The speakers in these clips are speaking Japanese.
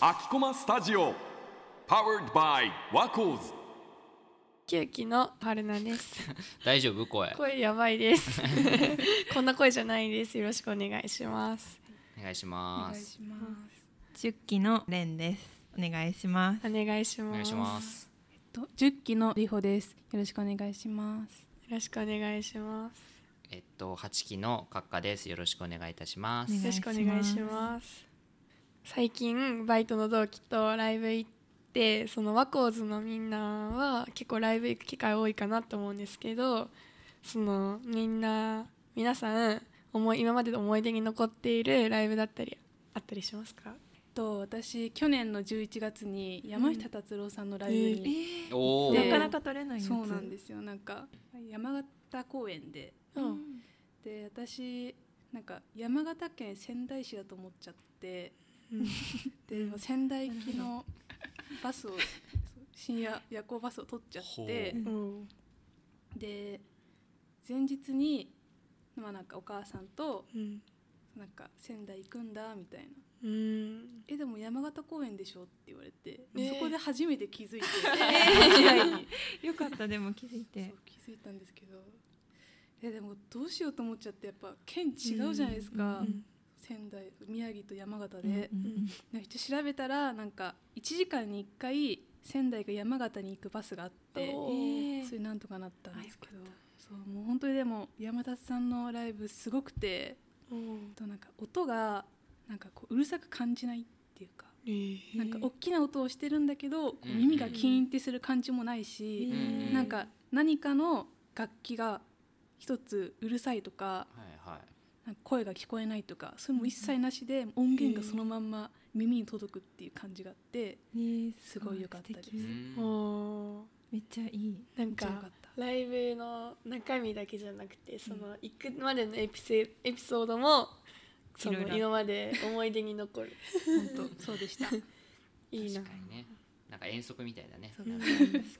秋駒スタジオ Powered by ワコーズ九期の春菜です。大丈夫？声声やばいです。こんな声じゃないです。よろしくお願いします。お願いしおます願いします。10期のレンです。お願いします。お願いします。お願いしますと10期のリホです。よろしくお願いします。よろしくお願いします。えっと8期のカッカですよろしくお願いいたしますよろしくお願いします。最近バイトの同期とライブ行って、そのワコーズのみんなは結構ライブ行く機会多いかなと思うんですけど、そのみんな皆さん思い今までの思い出に残っているライブだったりあったりしますか？と私去年の11月に山下達郎さんのライブに、おおでなかなか取れないやつ。そうなんですよなんか山形公園でうん。で私なんか山形県仙台市だと思っちゃってうん。で仙台行きのバスをそう深夜夜行バスを取っちゃってう。ん。で前日にまあなんかお母さんとうん。なんか仙台行くんだみたいな。うん。えでも山形公園でしょって言われて、えー。そこで初めて気づいて、未来に。よかったでも気づいて。そう。気づいたんですけどえでもどうしようと思っちゃってやっぱ県違うじゃないですか、うん仙台宮城と山形で。う、んで調べたらなんか1時間に1回仙台が山形に行くバスがあってそれなんとかなったんですけど。そうもう本当にでも山田さんのライブすごくてうんとなんか音がなんかこううるさく感じないっていうかなんかお大きな音をしてるんだけど、耳がキーンってする感じもないし、うん。なんか何かの楽器が一つうるさいとかはいはい。なんか声が聞こえないとかそれも一切なしで音源がそのまんま耳に届くっていう感じがあってえーすごい良かったです。めっちゃいい。なんかライブの中身だけじゃなくてその行くまでのエピセエピソードもそのいろ。いろ今まで思い出に残る。本当そうでした。いいな。確かにねなんか遠足みたいだね。そう確か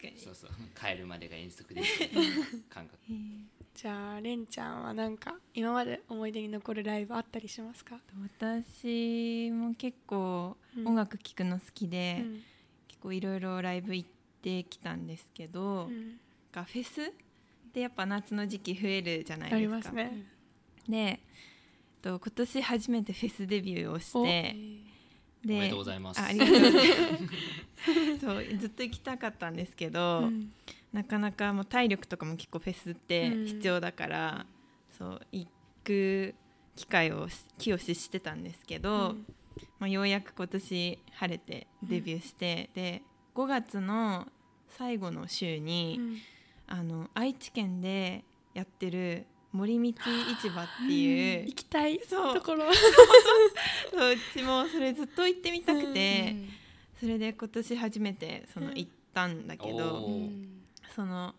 に。そうそう帰るまでが遠足ですみたいな感覚。えーじゃあれんちゃんはなんか今まで思い出に残るライブあったりしますか、私も結構うん音楽聴くの好きで、うん。結構いろいろライブ行ってきたんですけど、うん。がフェスってやっぱ夏の時期増えるじゃないありですか。ますね。で、えっと今年初めてフェスデビューをしおてでおめでとうございます。あありがとうございます。そうずっと行きたかったんですけど、うん。なかなかもう体力とかも結構フェスってうん。必要だから、そう行く機会をし気をししてたんですけど、うん。まあ、ようやく今年晴れてデビューして、で5月の最後の週に、うん。あの愛知県でやってる森道市場っていう行きたい。そう。ところ。そううちもそれずっと行ってみたくて、うん。それで今年初めてその行ったんだけど、うん。その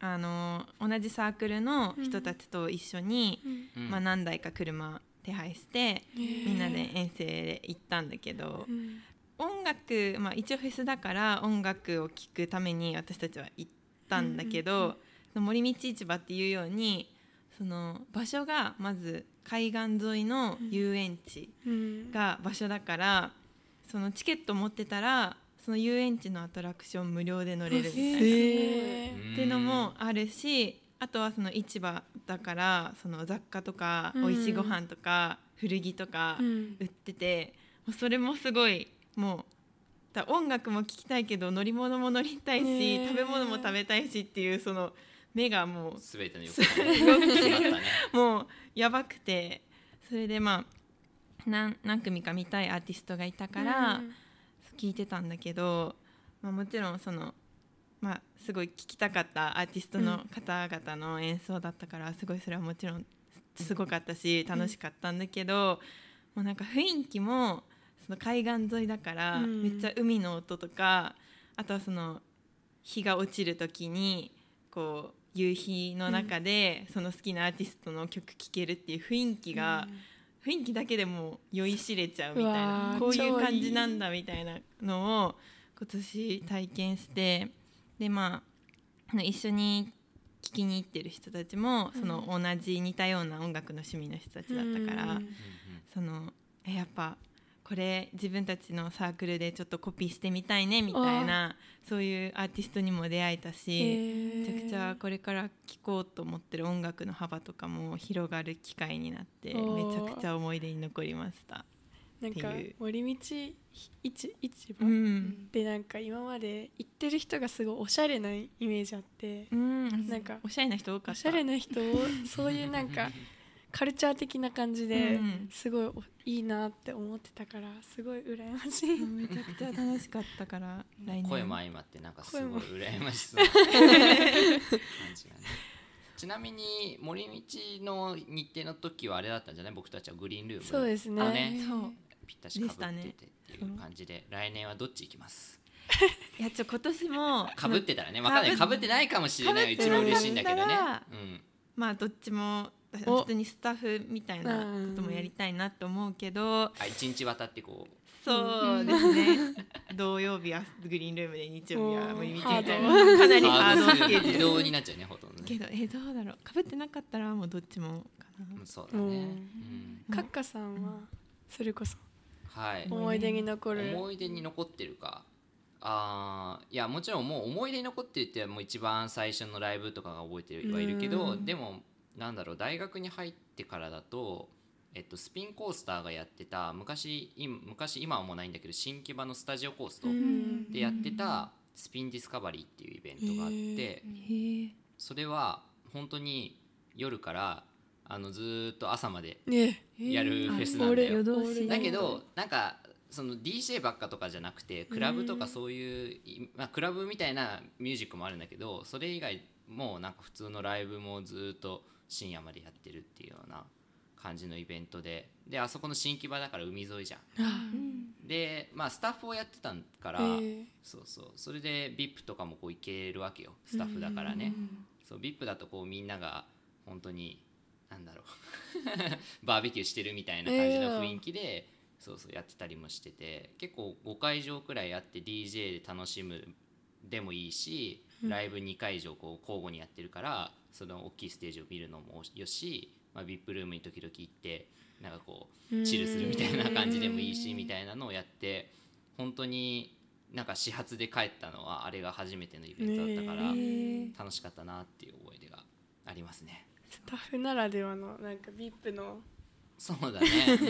あの同じサークルの人たちと一緒に、うん。まあ、何台か車手配して、みんなで遠征で行ったんだけど、うん。音楽、まあ、一応フェスだから音楽を聴くために私たちは行ったんだけど、森道市場っていうようにその場所がまず海岸沿いの遊園地うん。が場所だから、そのチケット持ってたらその遊園地のアトラクション無料で乗れるみたいな。っていうのもあるしあとはその市場だからその雑貨とかうん。美味しいご飯とか古着とかうん。売ってて、もうそれもすごいもうだ音楽も聴きたいけど乗り物も乗りたいし、食べ物も食べたいしっていうその目がもうすべての欲望がもうやばくてそれでまあ何何組か見たいアーティストがいたから、うん。聞いてたんだけど、まあ、もちろんその、まあ、すごい聞きたかったアーティストの方々の演奏だったからすごいそれはもちろんすごかったし楽しかったんだけど、もうなんか雰囲気もその海岸沿いだから、うん。めっちゃ海の音とかあとはその日が落ちる時にこう夕日の中でその好きなアーティストの曲聴けるっていう雰囲気が、雰囲気だけでもう酔いしれちゃうみたいなこういう感じなんだみたいなのを今年体験してでまあ一緒に聴きに行ってる人たちもその同じ似たような音楽の趣味の人たちだったから、うん。そのえやっぱこれ自分たちのサークルでちょっとコピーしてみたいねみたいなそういうアーティストにも出会えたし、めちゃくちゃこれから聴こうと思ってる音楽の幅とかも広がる機会になってめちゃくちゃ思い出に残りました。なんか森道市市う場ん、でなんか今まで行ってる人がすごいおしゃれなイメージあってうん、なんかおしゃれな人多かった。おしゃれな人をそういうなんか カルチャー的な感じでうん。すごいおいいなって思ってたからすごい羨ましい。うんめちゃくちゃ楽しかったから来年。声も相まってなんかすごい羨ましそう。な 感じがねちなみに森道の日程の時はあれだったんじゃない？僕たちはグリーンルーム。そうですね。あねそう。ぴったしかぶっててっていう。感じで来年はどっち行きます？いやちょ今年もかぶってたらね分かんない。かぶってないかもしれない。被ってなかったらうちも嬉しいんだけどね。うん。まあどっちもお普通にスタッフみたいなこともやりたいなと思うけど。あ一日渡ってこう。そうですね。土曜日はグリーンルームで日曜日は森道みたいな。かなりハードスケジュー移ル動になっちゃうねほとんどね。けどえどうだろう。かぶってなかったらもうどっちもかな。うんそうだね、カッカさんはそれこそはい。思い出に残る？思い出に残ってるか。あーいやもちろんもう思い出に残ってるってもう一番最初のライブとかが覚えてはいるけどうん。でもなんだろう大学に入ってからだと、えっと、スピンコースターがやってた昔今昔今はもうないんだけど新木場のスタジオコーストうん。でやってたスピンディスカバリーっていうイベントがあって、それは本当に夜からあのずーっと朝までね。やるフェスなんだ俺よ。だけどなんかその DJ ばっかとかじゃなくてクラブとかそういう、いまあ、クラブみたいなミュージックもあるんだけどそれ以外もなんか普通のライブもずっと深夜までやってるっていうような感じのイベントで。であそこの新木場だから海沿いじゃん。でまあスタッフをやってたから、へー。そうそう。それで VIP とかもこう行けるわけよ。スタッフだからね。そう VIP だとこうみんなが本当になんだろう。バーベキューしてるみたいな感じの雰囲気で、そうそうやってたりもしてて。結構5会場くらいあって DJ で楽しむでもいいしライブ2会場こう交互にやってるからその大きいステージを見るのもよし、まあ、VIP ルームに時々行ってなんかこうチルするみたいな感じでもいいしみたいなのをやって本当になんか始発で帰ったのはあれが初めてのイベントだったから。ね楽しかったなっていう思い出がありますね。スタッフならではのなんか VIP の、そうだね、うん、っ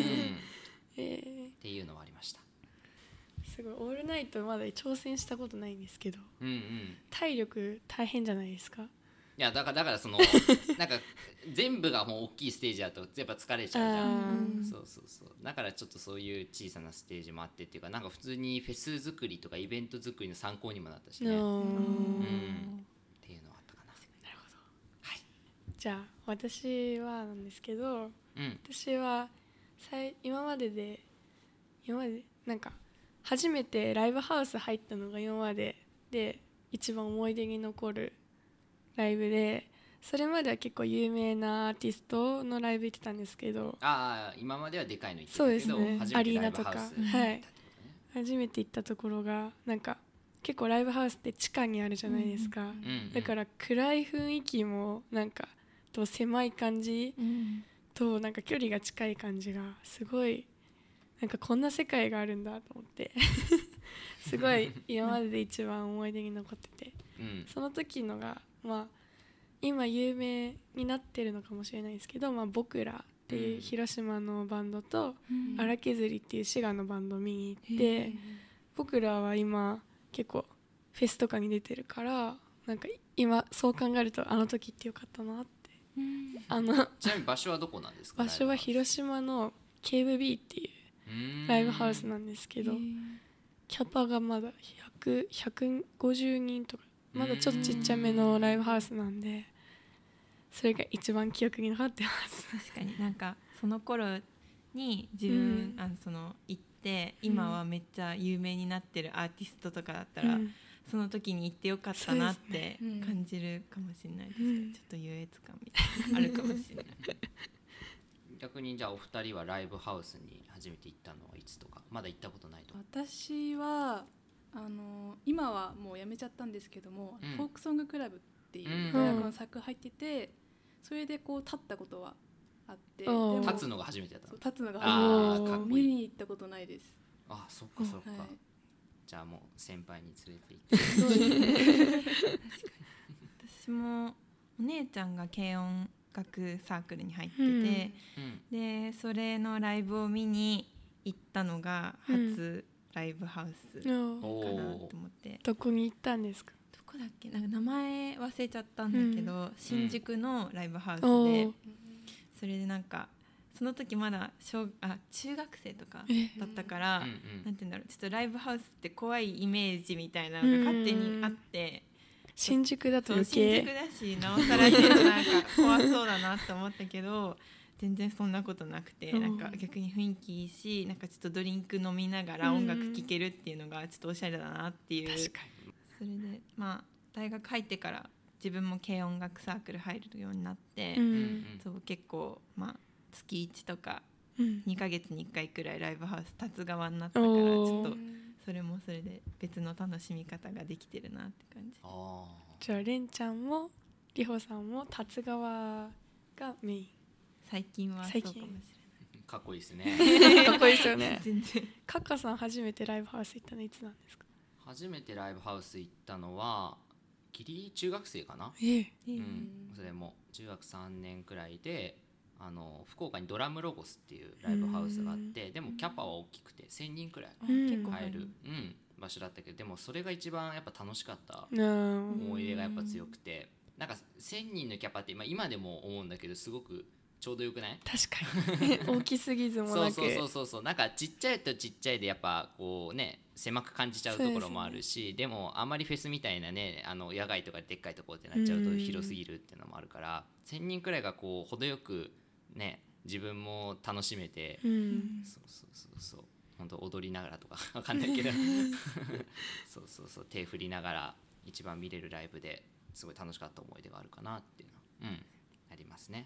え。ていうのはありました。ーすごいオールナイトまだ挑戦したことないんですけどうんうん。体力大変じゃないですか？いやだからだからその なんか全部がもう大きいステージだとやっぱ疲れちゃうじゃん。あそうそうそう。だからちょっとそういう小さなステージもあってっていうかなんか普通にフェス作りとかイベント作りの参考にもなったしね、ー。うん、のっていうのはあったかな。じゃあ私はなんですけどうん。私はさい今までで今までなんか初めてライブハウス入ったのが今までで一番思い出に残るライブでそれまでは結構有名なアーティストのライブ行ってたんですけどああ今まではでかいの行ってそうたけど、ですね。アリーナとか。はい。初めて行ったところがなんか結構ライブハウスって地下にあるじゃないですか、うんうんだから暗い雰囲気もなんかと狭い感じとなんか距離が近い感じがすごいなんかこんな世界があるんだと思って。すごい今までで一番思い出に残ってて。うん。その時のがまあ今有名になってるのかもしれないですけど「まあ、僕ら」っていう広島のバンドと「荒削り」っていう滋賀のバンドを見に行って僕らは今結構フェスとかに出てるからなんか今そう考えるとあの時ってよかったなって。あのちなみに場所はどこなんですか？場所は広島の KVB っていうライブハウスなんですけどキャパがまだ100 150人とかまだちょっとちっちゃめのライブハウスなんでそれが一番記憶に残ってます。確かになんかその頃に自分、うん。あのその行って今はめっちゃ有名になってるアーティストとかだったら、うん。その時に行ってよかったなって感じるかもしれないです、うん。ちょっと優越感みたいなのあるかもしれない 逆にじゃあお二人はライブハウスに初めて行ったのはいつとかまだ行ったことないとか。私はあの今はもうやめちゃったんですけども、うん。フォークソングクラブっていううん。大学の作入ってて、それでこう立ったことはあって立つのが初めてだった立つのがあ初めて。見に行ったことないです。あそっかそっか、はい。じゃあもう先輩に連れて行って。私もお姉ちゃんが軽音楽サークルに入ってて、うん。うん。でそれのライブを見に行ったのが初ライブハウスかなおと思って。どこに行ったんですか？どこだっけ？なんか名前忘れちゃったんだけど、新宿のライブハウスおで、ー。それでなんかその時まだ小あ中学生とかえ。だったから、うんなんて言うんだろう。ちょっとライブハウスって怖いイメージみたいなのが勝手にあって、新宿だと余計。新宿だしなおさらなんか怖そうだなって思ったけど全然そんなことなくて、うん。なんか逆に雰囲気いいしなんかちょっとドリンク飲みながら音楽聴けるっていうのがちょっとおしゃれだなっていう、それでまあ大学入ってから自分も軽音楽サークル入るようになって、にううん。そう結構まあ月1とかうん。2ヶ月に1回くらいライブハウス立つ側になったからちょっとそれもそれで別の楽しみ方ができてるなって感じ。あじゃあれんちゃんもりほさんも立つ側がメイ最近はそう最近かもしーかっこい。いですねンかっこいいですよれないね。全然。カッカさん初めてライブハウス行ったのいつなんですか？初めてライブハウス行ったのはギリ中学生かな、ええ。えーうん、それも中学3年くらいであの福岡にドラムロゴスっていうライブハウスがあってでもキャパは大きくて1,000人くらい結構入る、うん、場所だったけどでもそれが一番やっぱ楽しかった。うん。思い出がやっぱ強くて。なんか1,000人のキャパって、まあ、今でも思うんだけどすごくちょうどよくない？確かに。大きすぎずもなく。そうそうそうそうそう。なんかちっちゃいとちっちゃいでやっぱこうね狭く感じちゃうところもあるしで,、もあんまりフェスみたいなねあの野外とかでっかいところってなっちゃうとうん。広すぎるっていうのもあるから1,000人くらいがこう程よくね自分も楽しめて、うん。そうそうそうそう。本当踊りながらとか わかんないけど。そうそうそう。手振りながら一番見れるライブですごい楽しかった思い出があるかなっていうのはうんありますね